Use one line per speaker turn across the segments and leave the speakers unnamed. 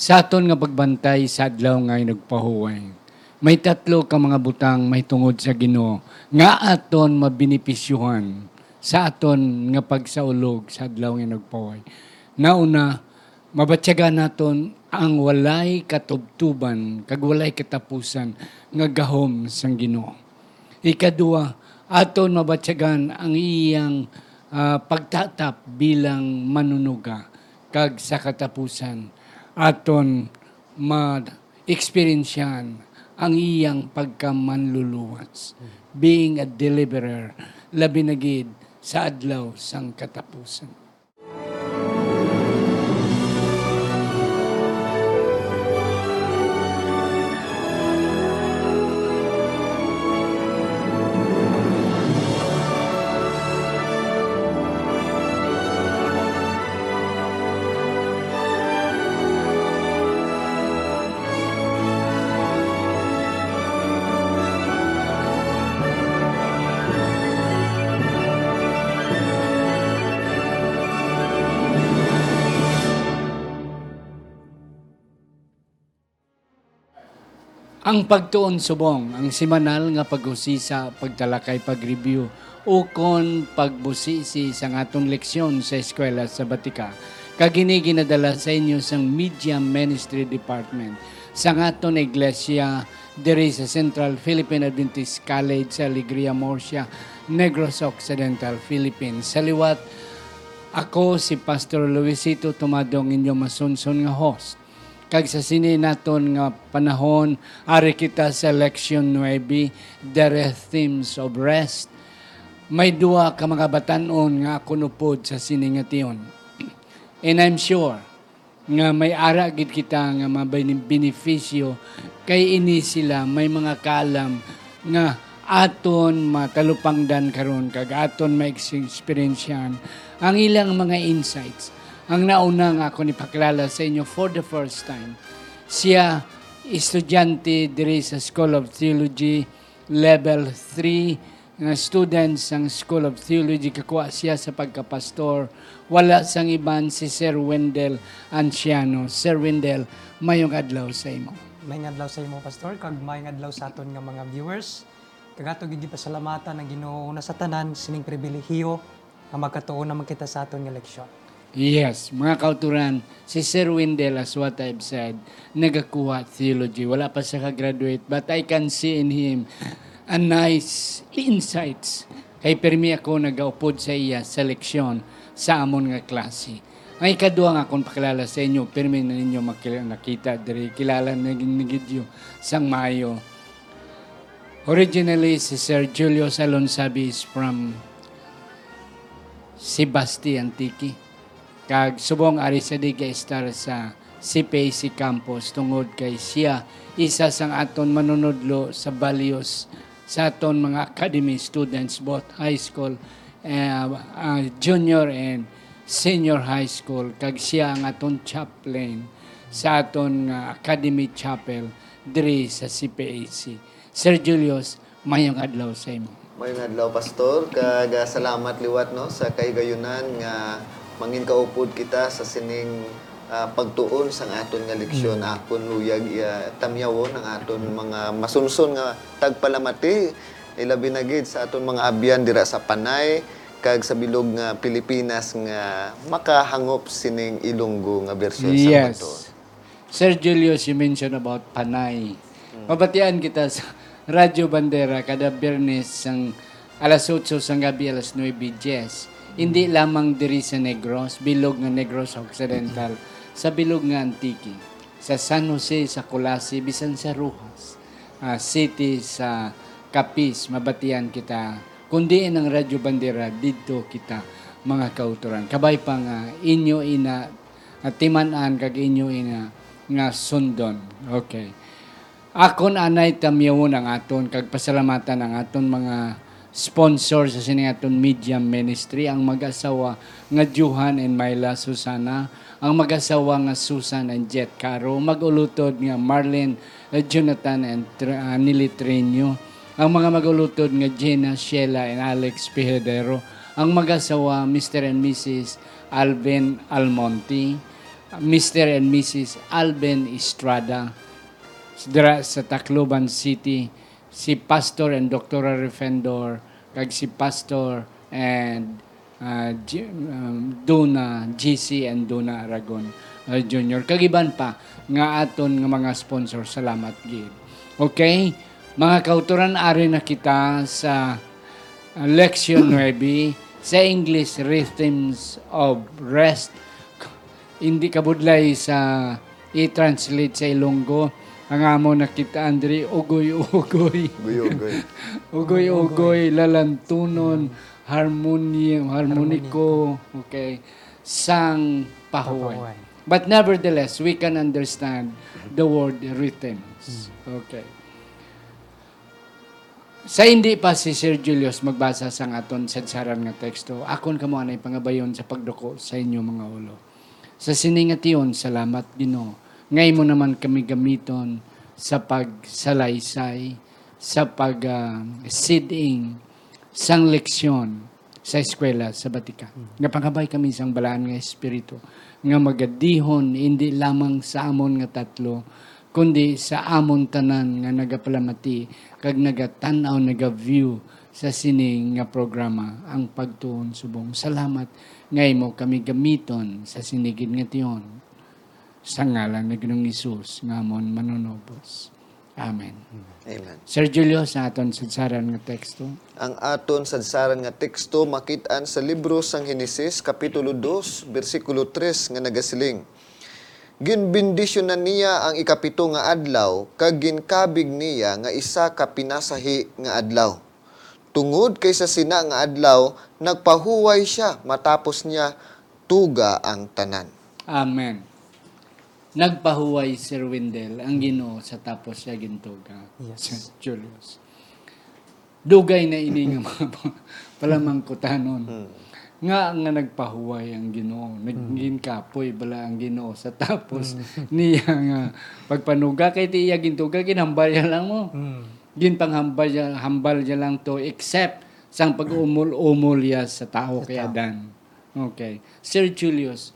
Sa aton nga pagbantay sa adlaw nga nagpahuway. May tatlo ka mga butang may tungod sa Ginoo nga aton mabinipisyuhan sa aton nga pagsaulog sa adlaw nga nagpahuway. Nauna, mabatyagan naton ang walay katubtuban kag walay katapusan nga gahom sang Ginoo. Ikadua, aton mabatyagan ang iyang ah, pagtatap bilang manunuga kag sa katapusan aton ma-experiensyan ang iyang pagkamanluluwas being a deliverer labi na gid sa adlaw sang katapusan. Ang pagtuon subong, ang simanal nga paghusisa, pagtalakay, pag-review, ukon pagbusisi sa atong leksyon sa eskwela sa Batika. Kagini ginadala sa inyo sang Media Ministry Department sa aton iglesia diri sa Central Philippine Adventist College sa Alegria Morsia, Negros Occidental, Philippines. Sa liwat, ako si Pastor Luisito Tumadong inyong masunson nga host kag sa sini naton nga panahon ari kita sa lection 9 the themes of rest. May duwa ka mga batanon nga ako nupod sa sini nga tiyon and I'm sure nga may ara gid kita nga mabay benepisyo kay ini sila may mga kalam nga aton matalupangdan karon kag aton ma-experiensyan ang ilang mga insights ang nauna nga ako ni pakilala sa inyo for the first time. Siya, estudyante diri sa School of Theology, level 3, nga students ng School of Theology, kakuha siya sa pagkapastor. Wala sang iban si Sir Wendell Anciano. Sir Wendell, mayong adlaw sa imo.
May adlaw sa imo pastor kag may adlaw sa aton nga mga viewers. Kag ato gid pasalamatan ang Ginoo una sa tanan sining pribilehiyo nga magkatuon naman kita sa aton nga leksyon.
Yes, mga kauturan, si Sir Wendell, as what I've said, nagakuha theology. Wala pa siya ka-graduate, but I can see in him a nice insights. Kay permi ako nagaupod sa iya sa leksyon sa amon nga klase. Ang ikadua nga akong pakilala sa inyo, permi na ninyo makilala, nakita diri kilala na ginigidyo sang Mayo. Originally, si Sir Julio Salonsabi is from Sebasti Antique kag subong ari sa di kay star sa CPAC campus tungod kay siya isa sang aton manunodlo sa values sa aton mga academy students both high school uh, uh, junior and senior high school. Kag siya ang aton chaplain sa aton nga academy chapel diri sa CPAC Sir Julius mayong adlaw sa imo.
May adlaw pastor. Kag ah, salamat liwat no sa kaygayunan nga mangin kaupod kita sa sining ah, pagtuon sang aton nga leksyon akon luyag iya tamyawon ang aton mga masunson nga tagpalamati ilabi na gid sa aton mga abyan dira sa Panay kag sa bilog nga Pilipinas nga makahangop sining Ilonggo nga bersyon sa
Yes.
bato.
Sir Julius, you mentioned about Panay. Mabatian kita sa Radyo Bandera kada Biyernes sang alas 8 sang gabi alas 9:10. Hindi lamang diri sa Negros, bilog nga Negros Occidental, sa bilog nga Antique, sa San Jose, sa Colasi, bisan sa Rojas, ah, City, sa Capiz, mabatian kita. Kundi ang Radyo Bandera, dito kita mga kauturan. Kabay pa nga inyo ina at timanan kag inyo ina nga sundon. Okay. Akon anay tamyawon ang aton kag pasalamatan ang aton mga sponsor sa sining aton media ministry ang mag-asawa nga Juhan and Myla Susana, ang mag-asawa nga Susan and Jet Caro, mag-ulutod nga Marlene uh, Jonathan and uh, Nili Trenyo, ang mga mag-ulutod nga Jenna, Sheila and Alex Pihedero, ang mag-asawa Mr. and Mrs. Alvin Almonte, Mr. and Mrs. Alben Estrada sa Tacloban City si Pastor and Dr. Refendor kag si Pastor and uh, G- um, Dona GC and Dona Aragon uh, Junior. Kagiban pa nga aton nga mga sponsor salamat gid. Okay? Mga kauturan ari na kita sa uh, Lection 9 sa English Rhythms of Rest. Hindi kabudlay sa i-translate sa Ilonggo ang amo nakita Andre. Ugoy ugoy.
Guyo-guyo.
ugoy. Ugoy lalantunon. Harmonium harmoniko. Okay. Sang Pahuway. but nevertheless we can understand the word rhythms. Okay. Sa hindi pa si Sir Julius magbasa sa aton sadsaran nga teksto, akon kamo anay pangabayon sa pagduko sa inyo mga ulo. Sa siningation, salamat Ginoo. Ngay mo naman kami gamiton sa pagsalaysay, sa pag ah, siding, sang leksyon sa eskwela sa Batika. Nga pangabay kami sang balaan nga espiritu nga magadihon hindi lamang sa amon nga tatlo kundi sa amon tanan nga nagapalamati kag nagatanaw naga-view sa sining nga programa ang pagtuon subong. Salamat. Ngay mo kami gamiton sa sinigid nga tiyon sa ngalan ni Ginoong Hesus nga amon amen
Amen.
Sir Julio sa aton sadsaran nga teksto
Ang aton sadsaran nga teksto makitaan sa libro sang Henesis kapitulo 2 bersikulo 3 nga nagasiling. Ginbindisyonan niya ang ikapito nga adlaw kag ginkabig niya nga isa ka pinasahi nga adlaw. Tungod kay sa sina nga adlaw nagpahuway siya matapos niya tuga ang tanan.
Amen. Nagpahuway Sir Wendell ang Ginoo sa tapos siya gintuga.
Yes.
Sir Julius. Dugay na ini nga mga palamangkutanon. Nga nga nagpahuway ang Ginoo. Naging kapoy bala ang Ginoo sa tapos niya nga pagpanuga kay ti iya gintuga ginhambal ya lang mo.
Mm.
Gin panghambal ya hambal ya lang to except sang pag-umol-umol ya sa tao kaya dan. Okay. Sir Julius,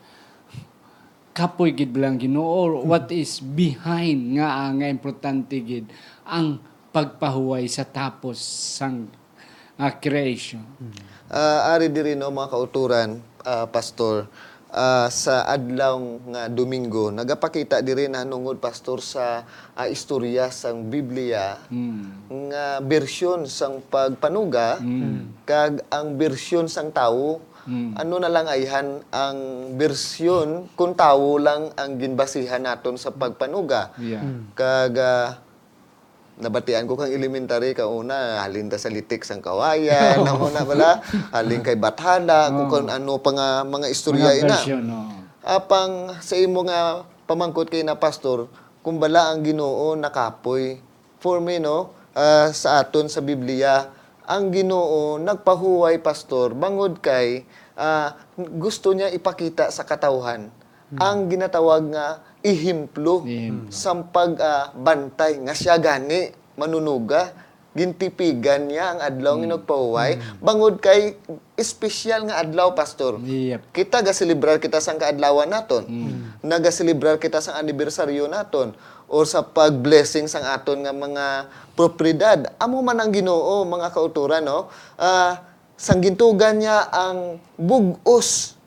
kapoy gid lang Ginoo or what is behind nga nga importante gid ang pagpahuway sa tapos sang ah, creation.
Ah, ari diri no mga kauturan, ah, pastor, ah, sa adlaw nga Domingo nagapakita diri na nungod pastor sa ah, istorya sang Biblia
Mm.
nga bersyon sang pagpanuga kag ang bersyon sang tawo
Mm.
ano na lang ayhan ang bersyon kung tawo lang ang ginbasihan naton sa pagpanuga.
Yeah.
kag ah, nabatian ko kang elementary ka una halin ta sa litik sang kawayan namo na bala halin kay bathala kung kung ano pa nga mga istorya
Mga
ina.
version, no.
apang sa imo nga pamangkot kay na pastor kung bala ang Ginoo nakapoy for me no? Ah, sa aton sa Biblia ang Ginoo nagpahuway pastor bangod kay ah, gusto niya ipakita sa katawhan. Ang ginatawag nga ihimplo
Ihimplo.
sa pagbantay nga siya gani manunuga gintipigan niya ang adlaw nga nagpahuway. Bangod kay espesyal nga adlaw pastor.
Yep.
kita ga-celebrar kita sa kaadlawan naton. Naga-celebrar kita sa anibersaryo naton or sa pag-blessing sang aton nga mga propriedad. Amo man ang Ginoo mga kauturan no. Ah, sang gintugan niya ang bugos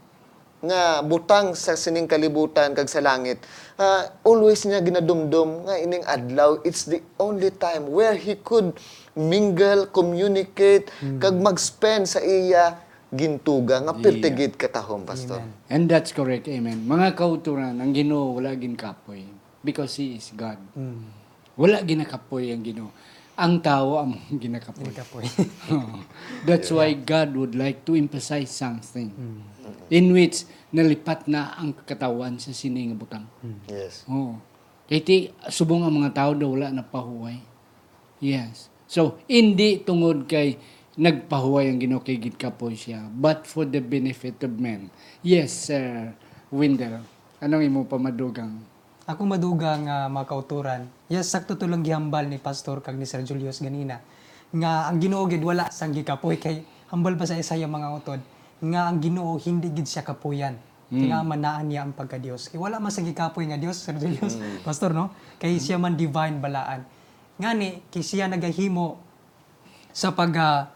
nga butang sa sining kalibutan kag sa langit. Ah, always niya ginadumdum nga ining adlaw it's the only time where he could mingle, communicate kag mag-spend sa iya gintuga nga pertigid katahom pastor.
Amen.
And that's correct, amen. Mga kauturan, ang Ginoo wala gin kapoy because He is God.
Mm.
Wala ginakapoy ang Ginoo. Ang tao ang ginakapoy.
Ka po.
That's why God would like to emphasize something
Mm.
in which nalipat na ang katawan sa sining nga butang.
Yes.
Oo. Kaya subong ang mga tao daw wala na pahuway. Yes. So, hindi tungod kay nagpahuway ang Ginoo kay gid kapoy siya, but for the benefit of men. Yes, Sir Windel. Anong imo pamadugang?
Ako maduga nga mga kauturan. Yes, sakto to lang gihambal ni Pastor kag ni Sir Julius ganina. Nga ang Ginoo gid wala sang gikapoy kay hambal pa sa Isaiah mga utod nga ang Ginoo hindi gid siya kapuyan. Kaya manaan niya ang pagka-Dios. Kaya wala man sa gikapoy nga Dios, Sir Julius, Pastor, no? Kay siya man divine balaan. Ngani, kay siya nagahimo sa pag ah,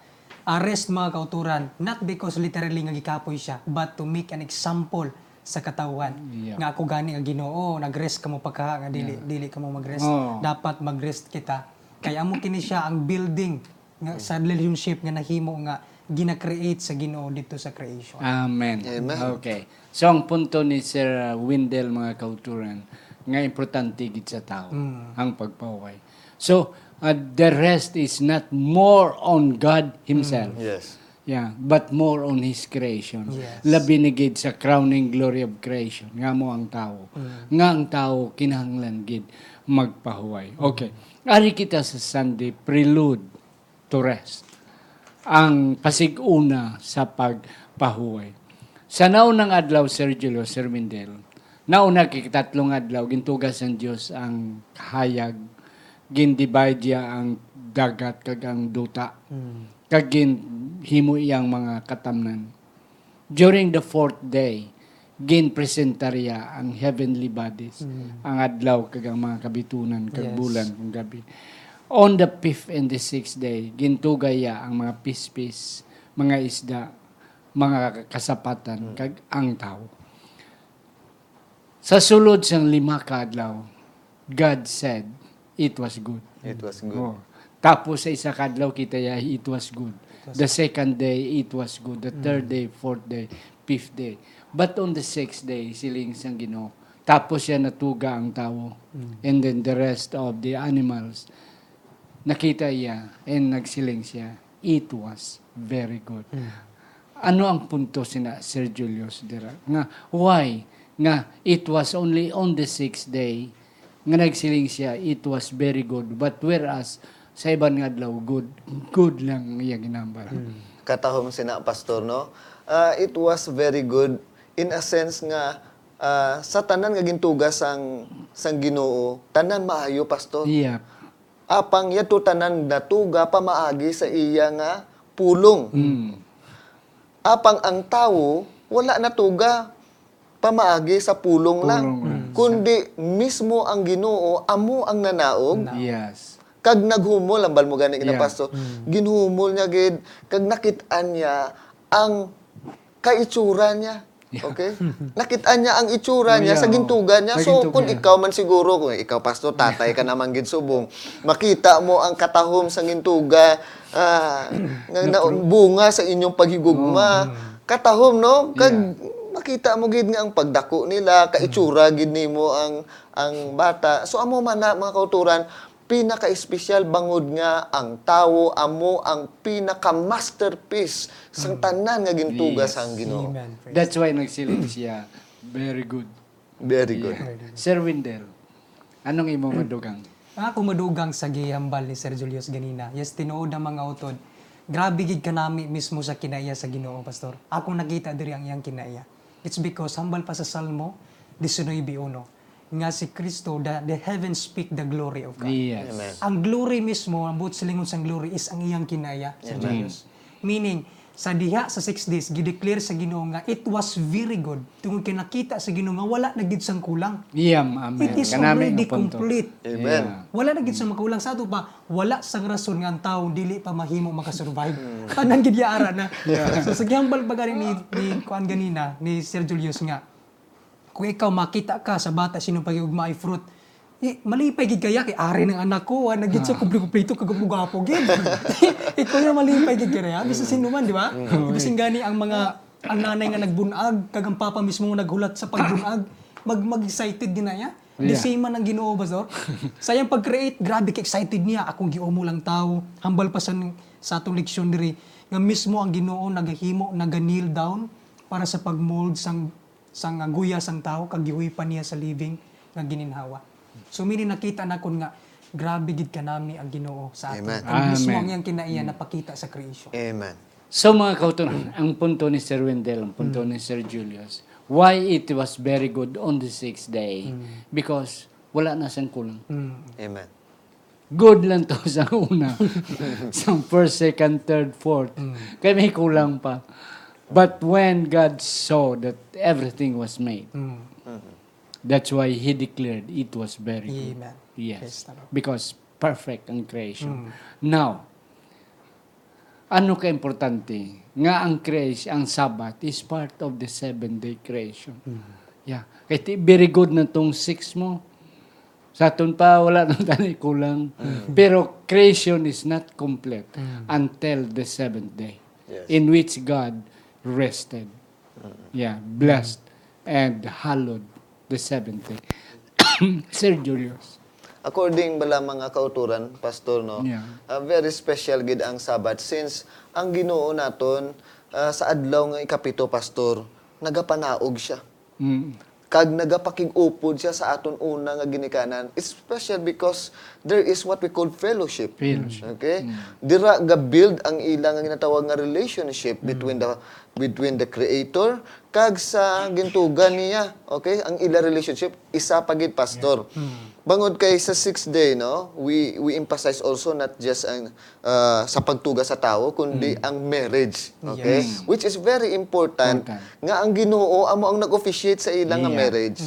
arrest mga kauturan, not because literally nga gikapoy siya, but to make an example sa katawan.
Yeah.
Nga ako gani nga Ginoo, nag-rest ka mo pagka nga dili dili ka mo mag-rest.
Oh.
Dapat mag-rest kita. Kaya amo kini siya ang building nga sa relationship nga nahimo nga gina-create sa Ginoo dito sa creation.
Amen.
Amen.
Okay. So ang punto ni Sir Windel mga kauturan nga importante gid sa tao ang pagpaway. So uh, the rest is not more on God himself.
Yes.
Yeah, but more on His creation.
Yes.
Labi ni gid sa crowning glory of creation. Nga mo ang tao. Nga ang tao kinahanglan gid magpahuway. Okay. Ari kita sa Sunday prelude to rest. Ang pasiguna sa pagpahuway. Sa naunang adlaw, Sir Julio, Sir Mindel, nauna kay tatlong adlaw, gintugas ang Diyos ang hayag, gindivide niya ang dagat kag ang duta kag himo iyang mga katamnan. During the fourth day, gin presentarya ang heavenly bodies, ang adlaw kag ang mga kabitunan kag
Yes.
bulan kung gabi. On the fifth and the sixth day, gintugaya ang mga pispis, mga isda, mga kasapatan kag ang tao. Sa sulod sang lima ka adlaw, God said, it was good.
It was good.
Oh. Tapos sa isa kadlaw kita ya it was good. The second day it was good. The third day, fourth day, fifth day. But on the sixth day siling sang Ginoo. Tapos siya natuga ang tao. And then the rest of the animals nakita iya and nagsiling siya. It was very good. Ano ang punto sina Sir Julius Dira? Nga why nga it was only on the sixth day nga nagsiling siya it was very good but whereas sa iban nga adlaw good good lang iya ginambal.
katahom sina pastor no Ah, it was very good in a sense nga ah, sa tanan nga gintugas sang sang Ginoo tanan maayo pastor
Iya.
apang yato tanan natuga pamaagi sa iya nga pulong
Mm.
apang ang tawo wala natuga pamaagi sa pulong lang kundi mismo ang Ginoo amo ang nanaog
Yes.
Kag naghumol ang mo gani kina
Yeah.
pastor ginhumol niya gid kag nakit-an niya ang kaitsura niya okay? Nakit-an niya ang itsura niya
Yeah,
sa gintugan niya. So kung ikaw man siguro kung ikaw pastor tatay ka naman gid subong makita mo ang katahom sa gintuga ah, nga na, bunga sa inyong paghigugma. Katahom no? Kag makita mo gid nga ang pagdako nila kaitsura gid nimo ang ang bata. So amo man na mga kauturan pinaka-espesyal bangod nga ang tawo amo ang pinaka-masterpiece sang tanan nga gintugas
Yes.
ang Ginoo.
That's why nagsiling siya very good.
Very good.
Yeah. Sir Windel, anong imo madugang?
Ako madugang sa gihambal ni Sir Julius ganina. Yes, tinuod ang mga utod. Grabe gid kanami mismo sa kinaiya sa Ginoo, pastor. Ako nakita diri ang iyang kinaiya. It's because hambal pa sa Salmo 19:1 nga si Kristo the, the heavens speak the glory of God.
Yes.
Amen.
Ang glory mismo, ang buot silingon sang glory is ang iyang kinaya sa Diyos. Meaning, sa diha sa six days, gideclare sa Ginoo nga it was very good. Tungod kay nakita sa Ginoo nga wala na gid sang kulang.
Iyam, amen.
It is
Kanami
already complete.
Amen.
Wala na gid sa makulang sa ato pa wala sang rason nga ang tawo dili pa mahimo makasurvive. Tanan gid ya ara na. so sa gihambal gani ni, ni kuan ganina ni Sir Julius nga kung ikaw makita ka sa bata sino pagigugma ay fruit? Eh, malipay gid kaya kay ari ng anak ko ah, nagit sa kubli kuplito kagapugapo gid. Ikaw yung malipay gid kaya bisa sino man di ba? Bisin gani ang mga ang nanay nga nagbunag kag ang papa mismo naghulat sa pagbunag mag mag excited din na ya The
Yeah.
same man ang Ginoo Pastor. Sayang pag-create, grabe ka excited niya. Akong giumo lang tao. Hambal pa sa, sa atong leksyon diri. Nga mismo ang Ginoo nagahimo, naga-kneel down para sa pagmold sang sang uh, guya sang tao kag gihuipan niya sa living nga gininhawa. So mini nakita na kon nga grabe gid kanami ang Ginoo sa ato.
Amen.
Kag mismo ang iyang kinaiya napakita sa creation.
Amen.
So mga kautunan, ang punto ni Sir Wendell, ang punto ni Sir Julius, why it was very good on the sixth day? Because wala na siyang kulang.
Mm.
Amen.
Good lang to sa una. sa first, second, third, fourth. Kaya may kulang pa. But when God saw that everything was made,
Mm.
that's why He declared it was very good.
Amen.
Yes. Because perfect ang
Mm.
creation. Now, ano ka importante? Nga ang creation, ang Sabbath is part of the seven-day creation. Yeah. Kaya ti- very good na tong six mo. Sa aton pa, wala nang tani kulang. Pero creation is not complete until the seventh day.
Yes.
In which God rested. Yeah. Blessed and hallowed the seventh day. Sir Julius.
According bala mga kauturan, pastor no.
Yeah.
ah, very special gid ang Sabat since ang Ginoo naton ah, sa adlaw nga ikapito pastor, nagapanaog siya.
Mm.
Kag nagapakig-upod siya sa aton una nga ginikanan. It's special because there is what we call fellowship.
Fellowship.
Okay? Dira ga build ang ilang nga ginatawag nga relationship between the between the creator kag sa gintugan niya. Okay? Ang ila relationship isa pagid pastor. Bangod kay sa sixth day, no, we we emphasize also not just ang uh, sa pagtuga sa tao kundi ang marriage. Okay? Which is very important,
Important.
nga ang Ginoo amo ang nag-officiate sa ilang
Yeah.
marriage.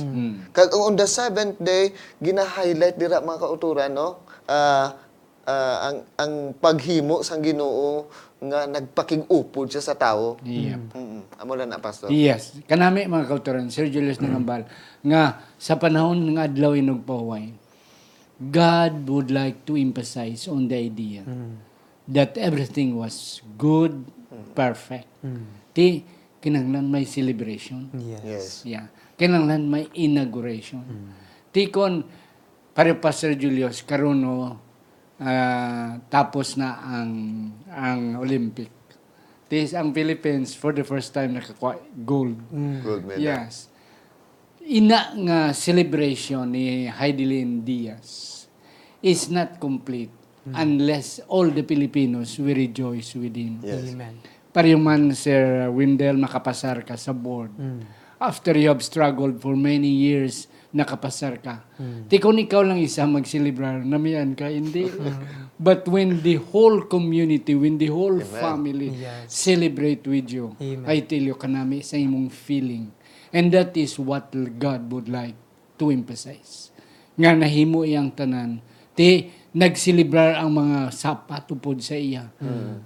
Kag ang on the seventh day gina-highlight dira mga kauturan no, ah, ah, ang ang paghimo sang Ginoo nga nagpakig-upod siya sa tao.
Yeah.
Mm. Amo lang na pastor.
Yes. Kanami mga kauturan, Sir Julius Nangambal, nga sa panahon ng adlaw inog paway, God would like to emphasize on the idea that everything was good, perfect. Ti, kinanglan may celebration.
Yes.
Yes.
Yeah. Kinanglan may inauguration. Ti kon, pare pa Sir Julius, karuno, ah, tapos na ang ang Olympic. Tis ang Philippines for the first time nakakuha gold.
Gold medal.
Yes. Ina nga celebration ni Heidelin Diaz is not complete unless all the Filipinos will rejoice within.
Yes.
Amen.
Pareho man, Sir Windel, makapasar ka sa board. After you have struggled for many years, nakapasar ka. Di kung ikaw lang isa magsilibrar, namiyan ka, hindi. But when the whole community, when the whole family
Yes.
celebrate with you,
Amen.
I tell you, kanami sa imong feeling. And that is what God would like to emphasize. Nga nahimo iyang tanan, ti nagsilibrar ang mga sapato pod sa iya.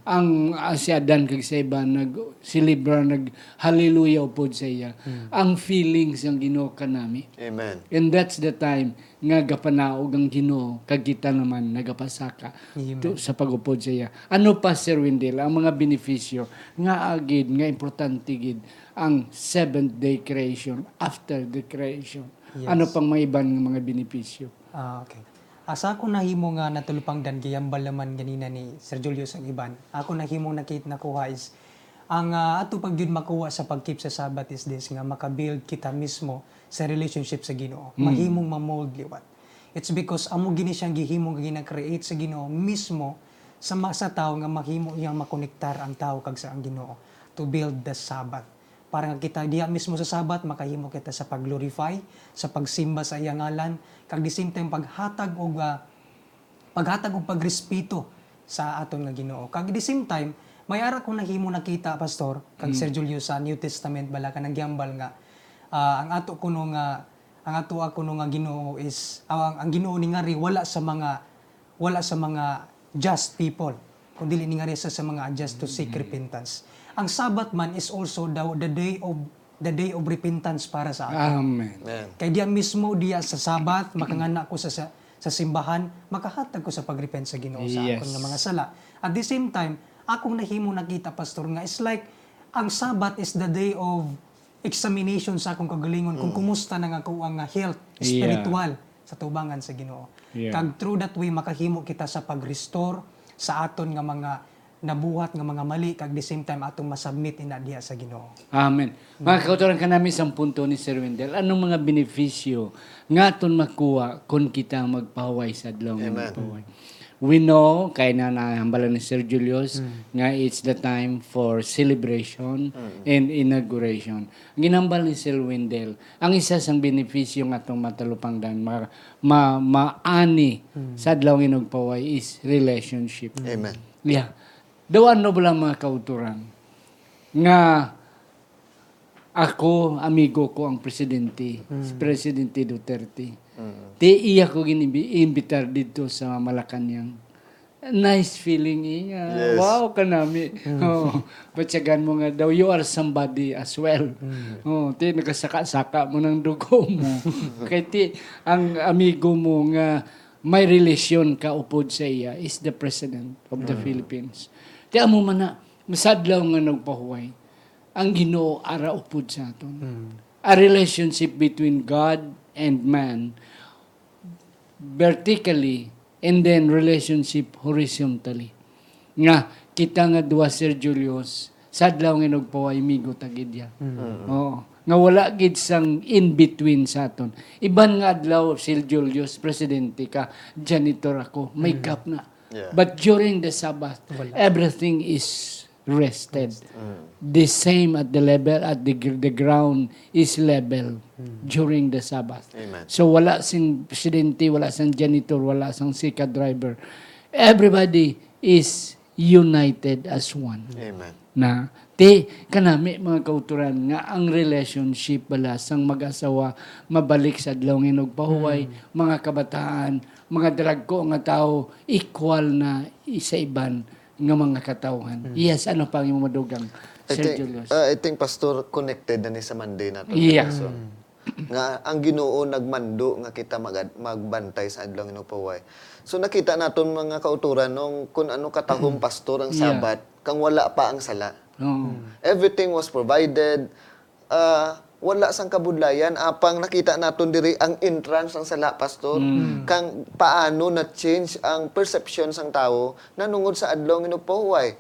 Ang uh, si Adan kag sa iba nagsilibrar nag hallelujah pod sa iya. Ang feelings ang Ginoo kanami.
Amen.
And that's the time nga gapanaog ang Ginoo kag kita naman nagapasaka to, sa pagupod sa iya. Ano pa Sir Windel ang mga benepisyo nga agid nga importante gid ang seventh day creation after the creation.
Yes.
Ano pang may ibang mga benepisyo?
Ah, okay. Asa ako nahimo nga natulupang dan giyambal naman ganina ni Sir Julius ang iban. Ako nahimo nakit nakuha is ang ah, ato pag yun makuha sa pagkeep sa Sabbath is this nga makabuild kita mismo sa relationship sa Ginoo. Mahimong ma-mold liwat. It's because amo gini siyang gihimo nga gina-create sa Ginoo mismo sa sa tao nga mahimo iyang makonektar ang tao kag sa ang Ginoo to build the Sabbath para nga kita diha mismo sa sabat makahimo kita sa pag-glorify, sa pagsimba sa iyang ngalan, kag the same time paghatag og ah, paghatag og pagrespeto sa aton nga Ginoo. Kag the same time, may ara ko nahimo nakita pastor kag Sir Julius sa New Testament bala ka nagyambal nga ah, ang ato kuno nga ang ato kuno nga Ginoo is ah, ang, ang Ginoo ni ngari wala sa mga wala sa mga just people kundi ni ngari sa, sa mga just to seek repentance. Ang Sabbath man is also the, the day of the day of repentance para sa ato.
Amen.
Amen.
Kay diya mismo diya sa Sabat, makangana ko sa, sa sa simbahan, makahatag ko sa pagrepent sa Ginoo sa
Yes.
akong nga mga sala. At the same time, akong nahimo nakita pastor nga is like ang Sabat is the day of examination sa akong kagalingon kung kumusta na nga ko ang health
Mm. Yeah.
spiritual sa tubangan sa Ginoo.
Yeah.
Kag through that way makahimo kita sa pag-restore sa aton nga mga nabuhat nga mga mali kag the same time atong masubmit ina diha sa Ginoo.
Amen. Mga kauturan ka namin sa punto ni Sir Wendell, anong mga benepisyo nga aton makuha kung kita magpahuway sa adlaw nga
Amen.
magpahuway? We know, kaya na nahambalan ni Sir Julius, nga it's the time for celebration and inauguration. Ang ginambal ni Sir Wendell, ang isa sang benepisyo nga itong matalupang dan, ma, ma, maani sa adlaw nga nagpahuway is relationship.
Amen.
Yeah. Dawan no lang mga kauturan nga ako, amigo ko ang presidente, si Presidente Duterte. Ti iya ko ginimbitar dito sa Malacanang. Nice feeling iya.
Yes.
Wow ka nami. Oh, patsagan mo nga daw, you are somebody as well. Oh, ti nakasaka-saka mo ng dugo mo. Kaya ti, ang amigo mo nga may relasyon ka upod sa iya is the President of the Philippines. Ti amo man na, masadlaw nga nagpahuway ang Ginoo ara upod sa aton. A relationship between God and man vertically and then relationship horizontally. Nga kita nga duwa Sir Julius sadlaw nga nagpaway migo tagidya. Oo. Nga wala gid sang in between sa aton. Iban nga adlaw Sir Julius presidente ka, janitor ako, may cup na.
Yeah.
But during the Sabbath, everything is rested. The same at the level, at the, the ground is level during the Sabbath.
Amen.
So wala sing presidente, wala sing janitor, wala sing sika driver. Everybody is united as one.
Amen.
Na ti kanami mga kauturan nga ang relationship bala sang mag-asawa mabalik sa adlaw nga nagpahuway mga kabataan mga dragko nga tao equal na isa iban nga mga katawhan. Yes, ano pa yung madugang
I
Sir
think,
Julius?
uh, I think Pastor connected na ni sa Monday na to.
Yeah.
So, nga ang Ginoo nagmando nga kita mag magbantay sa adlaw nga paway. So nakita naton mga kauturan nung kung ano katahong pastor ang
Yeah.
sabat kang wala pa ang sala.
Oo.
Everything was provided. Uh, wala sang kabudlayan apang nakita naton diri ang entrance ng sala pastor kang paano na change ang perception sang tao nanungod sa adlaw nga paway.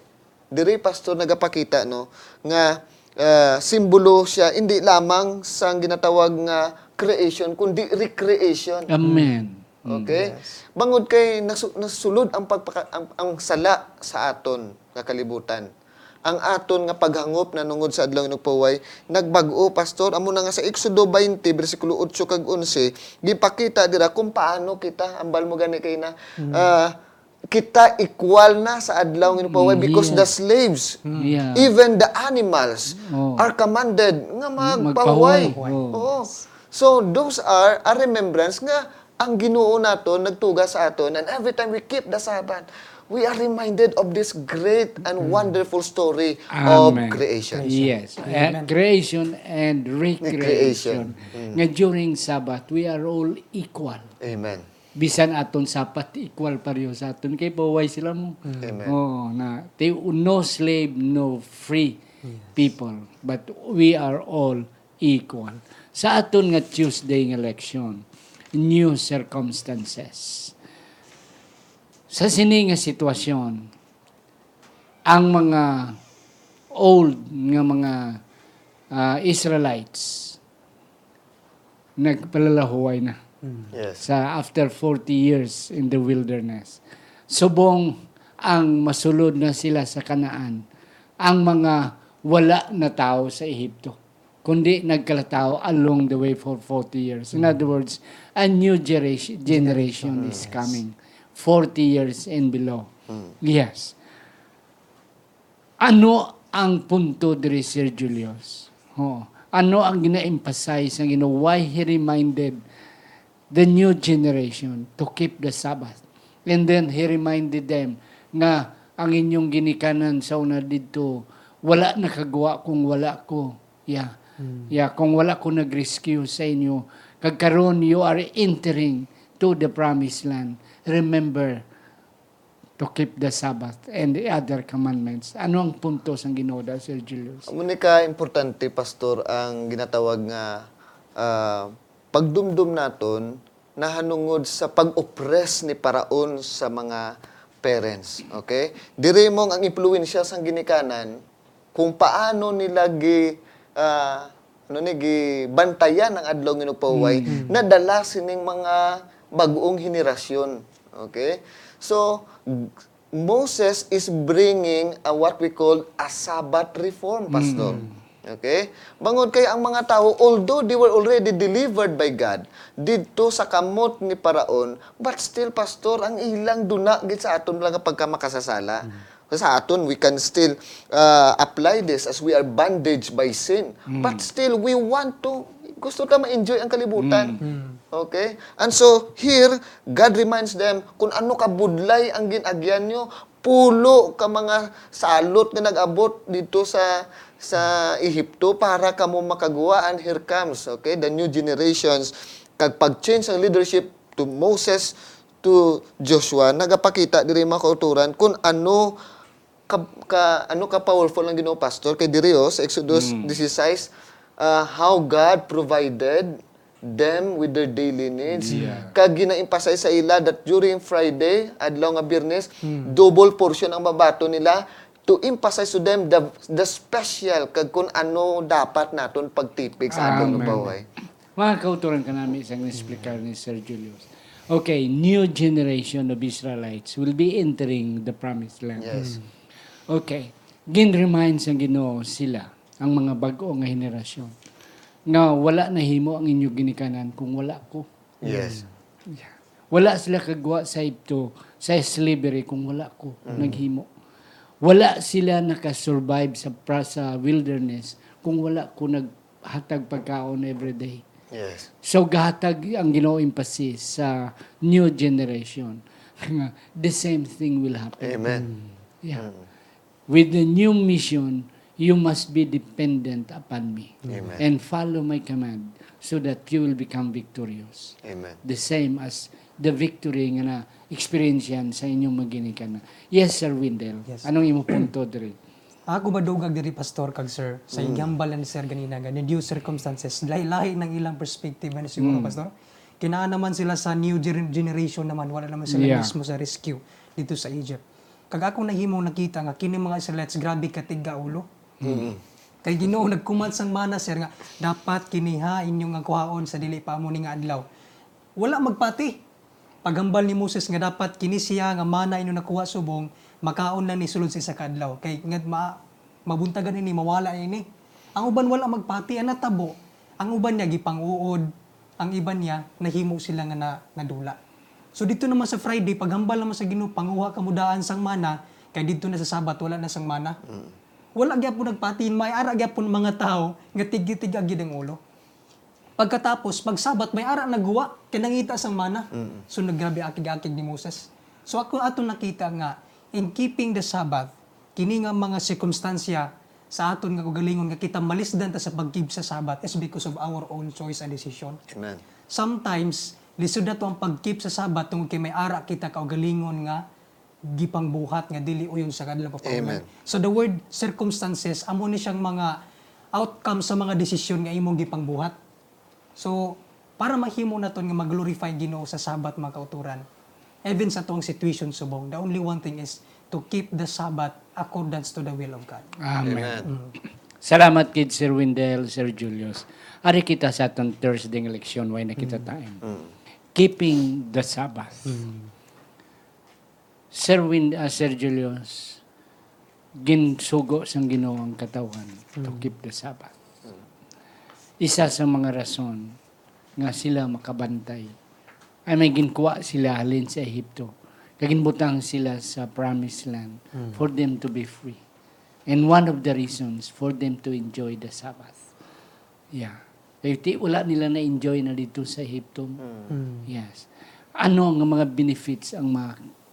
Diri pastor nagapakita no nga uh, simbolo siya hindi lamang sang ginatawag nga creation kundi recreation.
Amen.
Okay? Bangod kay nasu- nasulod ang, pagpaka- ang, ang sala sa aton nga kalibutan. Ang aton nga paghangop na nungod sa adlaw ng paway nagbag-o pastor amo na nga sa Exodo 20 bersikulo 8 kag 11 gipakita dira kung paano kita ambal mo gani kay na ah, kita equal na sa adlaw ng paway because the slaves
Yeah.
even the animals
Oh.
are commanded nga
Magpahuway.
magpahuway.
Oh.
So those are a remembrance nga ang Ginoo naton nagtuga sa aton and every time we keep the Sabbath we are reminded of this great and wonderful story of
Amen.
creation.
Yes. Uh, creation and recreation. Nga during Sabbath, we are all equal.
Amen.
bisan aton sapat equal pareho sa aton kay paway sila mo.
Amen.
Oh, na they, no slave, no free people, but we are all equal. Sa aton nga Tuesday nga election, new circumstances. Sa sini nga sitwasyon, ang mga old nga mga ah, Israelites nagpalalahuway na
Yes.
sa after 40 years in the wilderness. Subong ang masulod na sila sa kanaan, ang mga wala na tao sa Ehipto, kundi nagkalatao along the way for 40 years. In other words, a new generation, generation is coming. 40 years and below. Yes. Ano ang punto diri Sir Julius? Oh, ano ang gina-emphasize ng Ginoo? Why he reminded the new generation to keep the Sabbath. And then he reminded them nga ang inyong ginikanan sa una dito, wala nakagawa kung wala ko. Yeah. Yeah, kung wala ko nag-rescue sa inyo, kagkaroon you are entering to the promised land. Remember to keep the Sabbath and the other commandments. Ano ang punto sa Ginoo da, Sir Julius?
Ni ka importante pastor ang ginatawag nga ah, pagdumdum naton nahanungod sa pag-oppress ni Paraon sa mga parents. Okay? Dire mong ang impluwensya sang ginikanan kung paano nila gi ah, ano ni gi bantayan ang adlaw nga paway nadala sining mga bag-ong henerasyon. Okay? So Moses is bringing a what we call a Sabbath reform, pastor. Okay? Bangod kay ang mga tao, although they were already delivered by God, dito sa kamot ni Paraon, but still, pastor, ang ilang duna gid sa aton lang pagka makasasala. sa aton we can still uh, apply this as we are bandaged by sin. But still we want to gusto ta ma-enjoy ang kalibutan. Okay? And so here God reminds them kung ano ka budlay ang ginagyan nyo, pulo ka mga salot nga nag-abot dito sa sa Ehipto para kamo makagawa. And here comes okay the new generations. Kag pag-change ang leadership to Moses to Joshua nagapakita diri mga kauturan kung ano ka, ka ano ka powerful ang Ginoo pastor kay diri oh, sa Exodus 16 uh, how God provided them with their daily needs
Yeah.
kag gina-emphasize sa ila that during Friday adlaw nga Biyernes double portion ang mabato nila to emphasize to them the the special kag kung ano dapat naton pagtipig sa atong buhay
Mga kauturan ka namin isang explicar ni Sir Julius. Okay, new generation of Israelites will be entering the promised land.
Yes.
Okay. Gin-remind sa Ginoo sila, ang mga bago nga henerasyon, nga wala na himo ang inyo ginikanan kung wala ko.
yes
Yeah. Wala sila kagwa sa ito, sa slavery kung wala ko naghimo. Wala sila nakasurvive sa sa wilderness kung wala ko naghatag pagkaon everyday.
yes
So gahatag ang Ginoo emphasis sa new generation. The same thing will happen.
amen
Yeah. With the new mission, you must be dependent upon me
Amen.
and follow my command so that you will become victorious
amen
the same as the victory nga na experience yan sa inyong maginika na. Yes, Sir Windel.
Yes.
Anong imo punto diri?
Ako ba dugag diri pastor kag sir sa igyambal ni sir ganina nga new circumstances lahi-lahi ng ilang perspective ano siguro pastor. Kinaa naman sila sa new gener- generation naman wala naman sila
Yeah.
mismo sa rescue dito sa Egypt. Kag ako nahimong nakita nga kini mga Israelites grabe katiga ulo. Kay Ginoo nagkuman sang mana sir nga dapat kiniha inyong nga kuhaon sa dili pa mo ni nga adlaw. Wala magpati. Pagambal ni Moses nga dapat kini siya nga mana inyo nakuha subong makaon na ni sulod sa isa ka adlaw. Kay nga ma, mabuntagan ini mawala ini. Ang uban wala magpati ana tabo. Ang uban niya gipang-uod. Ang iban niya nahimo sila nga na, nadula. So dito naman sa Friday, paghambal naman sa Ginoo, panguha ka mudaan sang mana, kay dito na sa Sabat wala na sang mana. Wala gyapon nagpatin, may ara gyapon mga tao nga tig-tig agid ang ulo. Pagkatapos, pag Sabat, may ara nagguwa, kinangita sang mana. So naggrabe akig-akig ni Moses. So ako ato nakita nga, in keeping the Sabbath, kini nga mga sirkumstansya sa aton nga kagalingon nga kita malisdan ta sa pagkib sa Sabat is because of our own choice and decision
amen
sometimes lisod na to ang pagkeep sa sabat tungod kay may ara kita kaugalingon nga gipang buhat nga dili uyon sa kanilang
Amen.
papaungan. So the word circumstances amo ni siyang mga outcome sa mga desisyon nga imong gipang buhat. So para mahimo naton nga mag-glorify Ginoo sa sabat mga kauturan. Even sa tuong situation subong, the only one thing is to keep the Sabbath accordance to the will of God.
Amen.
amen
Salamat kid Sir Windel, Sir Julius. Ari kita sa atong Thursday nga leksyon, why na kita time. Keeping the Sabbath. Sir Wind, ah, Sir Julius, ginsugo sang Ginoo ang katawan to keep the Sabbath. Isa sa mga rason nga sila makabantay ay may ginkuha sila halin sa Ehipto. Kaginbutang sila sa promised land for them to be free. And one of the reasons for them to enjoy the Sabbath. Yeah. Kaya ti wala nila na-enjoy na dito sa Ehipto. Yes. Ano ang mga benefits ang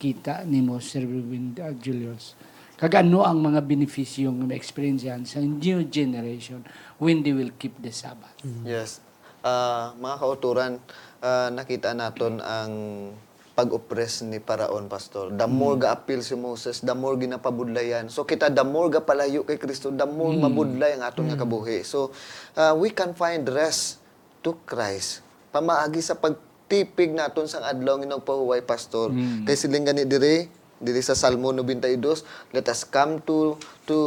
makita ni mo, Sir Ruben uh, Julius? Kag ano ang mga benepisyo nga ma-experience yan sa new generation when they will keep the Sabbath?
Yes. Ah, mga kauturan, ah, nakita naton ang pag-oppress ni Paraon, Pastor. The more ga-appeal si Moses, the more ginapabudlayan. So kita, the more ga-palayo kay Kristo, the more mabudlay ang aton nga kabuhi. So, ah, we can find rest to Christ. Pamaagi sa pagtipig naton sang adlaw nga nagpahuway, Pastor. Kay siling gani diri, diri sa Salmo 92, let us come to to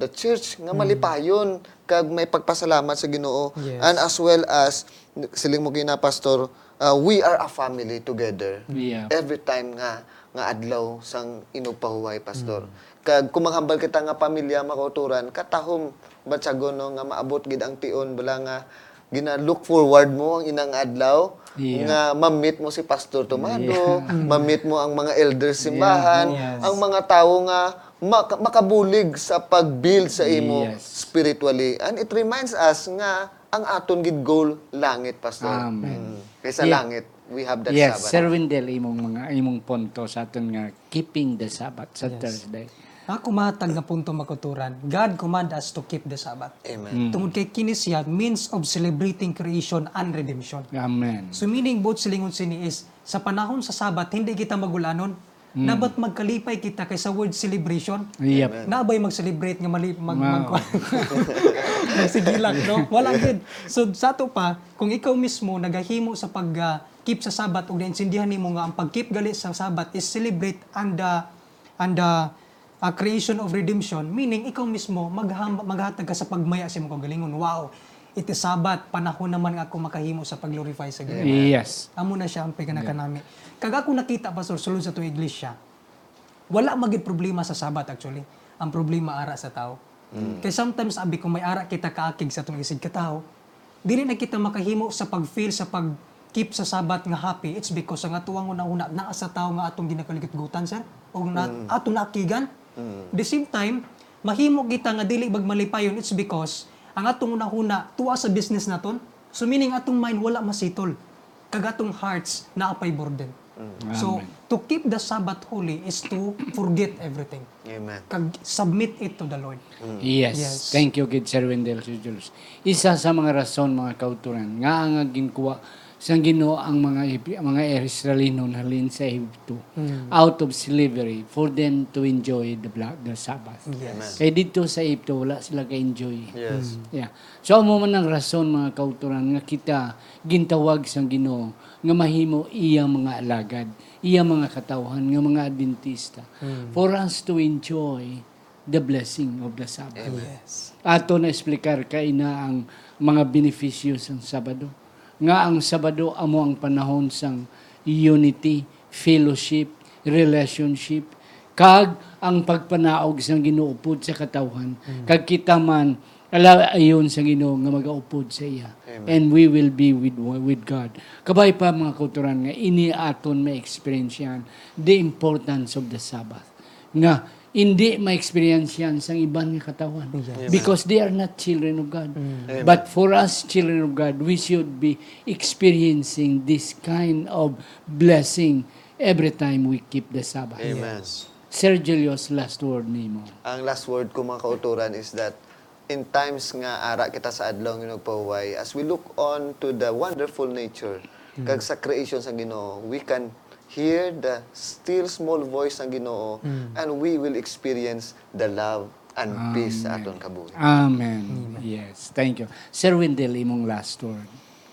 the church nga malipayon kag may pagpasalamat sa Ginoo.
Yes.
and as well as siling mo gina pastor uh, we are a family together.
Yeah.
every time nga nga adlaw sang inupahuway pastor. Kag kung maghambal kita nga pamilya makauturan katahom batsagon no nga maabot gid ang tion bala nga gina look forward mo ang inang adlaw
Yeah.
nga ma-meet mo si Pastor Tomado, ma-meet mo ang mga elders simbahan,
Yes.
ang mga tao nga mak- makabulig sa pag-build sa imo
Yes.
spiritually. And it reminds us nga ang aton gid goal langit pastor.
Amen.
Mm. Kaysa
Yeah.
langit, we have that
yes,
Sabbath.
Sir Wendell, imong mga imong punto sa aton nga keeping the Sabbath sa Thursday.
Ako matag nga punto makuturan. God command us to keep the Sabbath.
Amen.
Tungod kay kini siya means of celebrating creation and redemption.
Amen.
So meaning both silingon sini is sa panahon sa Sabat hindi kita magulanon. Dapat magkalipay kita kay sa word celebration.
Yep.
Nabay mag-celebrate nga mali mag, mag Sige lang, no? Wala good. So sa to pa, kung ikaw mismo nagahimo sa pag ah, keep sa Sabat ug naintindihan nimo nga ang pag-keep gali sa Sabat is celebrate and the and the ah, creation of redemption, meaning ikaw mismo magham, maghatag ka sa pagmaya sa imong kagalingon. Wow, it is Sabat, panahon naman nga ako makahimo sa pag-glorify sa Ginoo.
Yes.
Amo na siya ang pagkanakanami. Kag ako nakita pastor sulod sa tuong iglesia. Wala magid problema sa Sabat actually. Ang problema ara sa tao. Kay sometimes abi kung may ara kita kaakig sa tuong isig ka tao, dili na kita makahimo sa pag-feel sa pag keep sa Sabat nga happy. It's because ang atuang una-una naa sa tao nga atong ginakaligutgutan sir o na atong naakigan. The same time, mahimo kita nga dili magmalipayon it's because ang atong una-una tuwa sa business naton. So meaning atong mind wala masitol. Kag atong hearts naapay burden. So to keep the Sabbath holy is to forget everything.
Amen.
Kag submit it to the Lord.
Yes.
Yes.
Thank you, Gid Sir Wendell Jules. Isa sa mga rason, mga kauturan, nga ang ginkuha sa Ginoo ang mga mga Israelino halin sa Egypto out of slavery for them to enjoy the bla- the Sabbath.
Yes.
Kaya dito sa Egypto wala sila ka-enjoy.
Yes.
Yeah. So amo man ang rason mga kauturan nga kita gintawag sa Ginoo nga mahimo iya mga alagad, iya mga katawhan nga mga Adventista for us to enjoy the blessing of the Sabbath.
Yes.
Ato na explicar kay na ang mga benepisyo sa Sabado. Nga ang Sabado amo ang panahon sang unity, fellowship, relationship, kag ang pagpanaog sang ginuupod sa katawhan. Kag kita man ala ayon sa Ginoo nga magaupod sa iya. And we will be with with God. Kabay pa mga kauturan nga ini aton ma-experience yan the importance of the Sabbath. Nga hindi ma-experience yan sa iban nga katawan. Because they are not children of God. But for us, children of God, we should be experiencing this kind of blessing every time we keep the Sabbath.
Amen.
Sir Julius, last word nimo.
Ang last word ko mga kauturan is that in times nga ara kita sa adlaw ng nagpahuway, as we look on to the wonderful nature, kag sa creation sa Ginoo, we can hear the still small voice ng Ginoo and we will experience the love and peace sa aton kabuhi.
Amen. Yes, thank you. Sir Wendell, imong last word.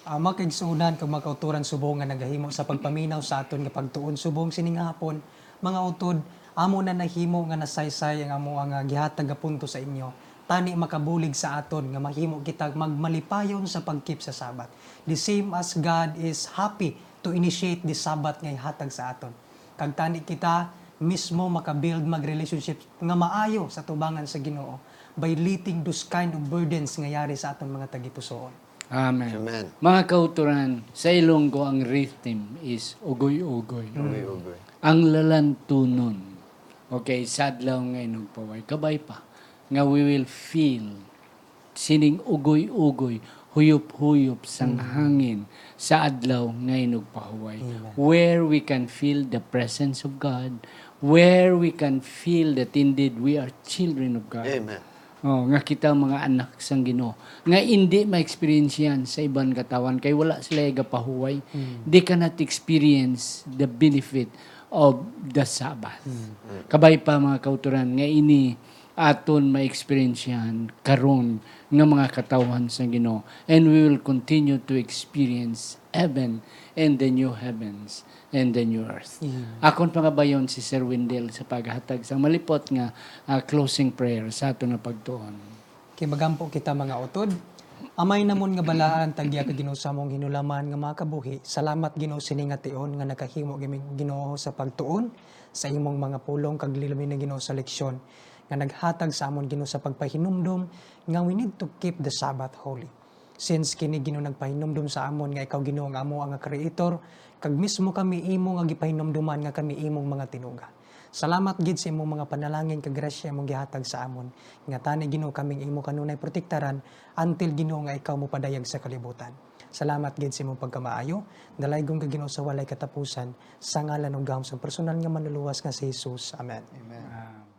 Uh, makigsunan kag makauturan subong nga nagahimo sa pagpaminaw sa aton nga pagtuon subong sining hapon mga utod amo na nahimo nga nasaysay ang amo ang ah, gihatag nga punto sa inyo tani makabulig sa aton nga mahimo kita magmalipayon sa pagkip sa sabat the same as God is happy to initiate the sabat nga ihatag sa aton kag tani kita mismo makabuild mag relationship nga maayo sa tubangan sa Ginoo by letting those kind of burdens nga yari sa aton mga tagipusoon
Amen.
Amen.
Mga kauturan, sa Ilonggo ang rhythm is ugoy-ugoy.
Ugoy-ugoy.
Ang lalantunon. Okay, sadlaw ngayon paway. Kabay pa. Nga we will feel sining ugoy-ugoy, huyop-huyop sang hangin sa adlaw ngayon pahuway. Where we can feel the presence of God, where we can feel that indeed we are children of God.
Amen.
Oh, nga kita mga anak sang Ginoo. Nga hindi ma-experience yan sa ibang katawan kay wala sila gapahuway. They cannot experience the benefit of the Sabbath. Kabay pa mga kauturan nga ini aton ma-experience yan karon nga mga katawan sang Ginoo. And we will continue to experience heaven and the new heavens and the new earth. Akon pangabayon si Sir Wendell sa paghatag sa malipot nga ah, closing prayer sa ato na pagtuon.
Kay magampo kita mga utod. Amay namon nga balaan tagya ka Ginoo sa among hinulaman nga mga kabuhi. Salamat Ginoo sini nga tion nga nakahimo Ginoo sa pagtuon sa imong mga pulong kag lilamin na Ginoo sa leksyon nga naghatag sa amon Ginoo sa pagpahinumdom nga we need to keep the Sabbath holy. Since kini Ginoo nagpahinumdom sa amon nga ikaw Ginoo nga amo ang creator kag mismo kami imo nga gipahinumduman nga kami imong mga tinuga. Salamat gid sa imong mga panalangin kag grasya imong gihatag sa amon. Nga tani Ginoo kaming imo kanunay protektaran until Ginoo nga ikaw mo padayag sa kalibutan. Salamat gid sa imong pagkamaayo. Dalaygong ka Ginoo sa walay katapusan sa ngalan ug gahom sa personal nga manluluwas nga si Jesus. Amen.
Amen.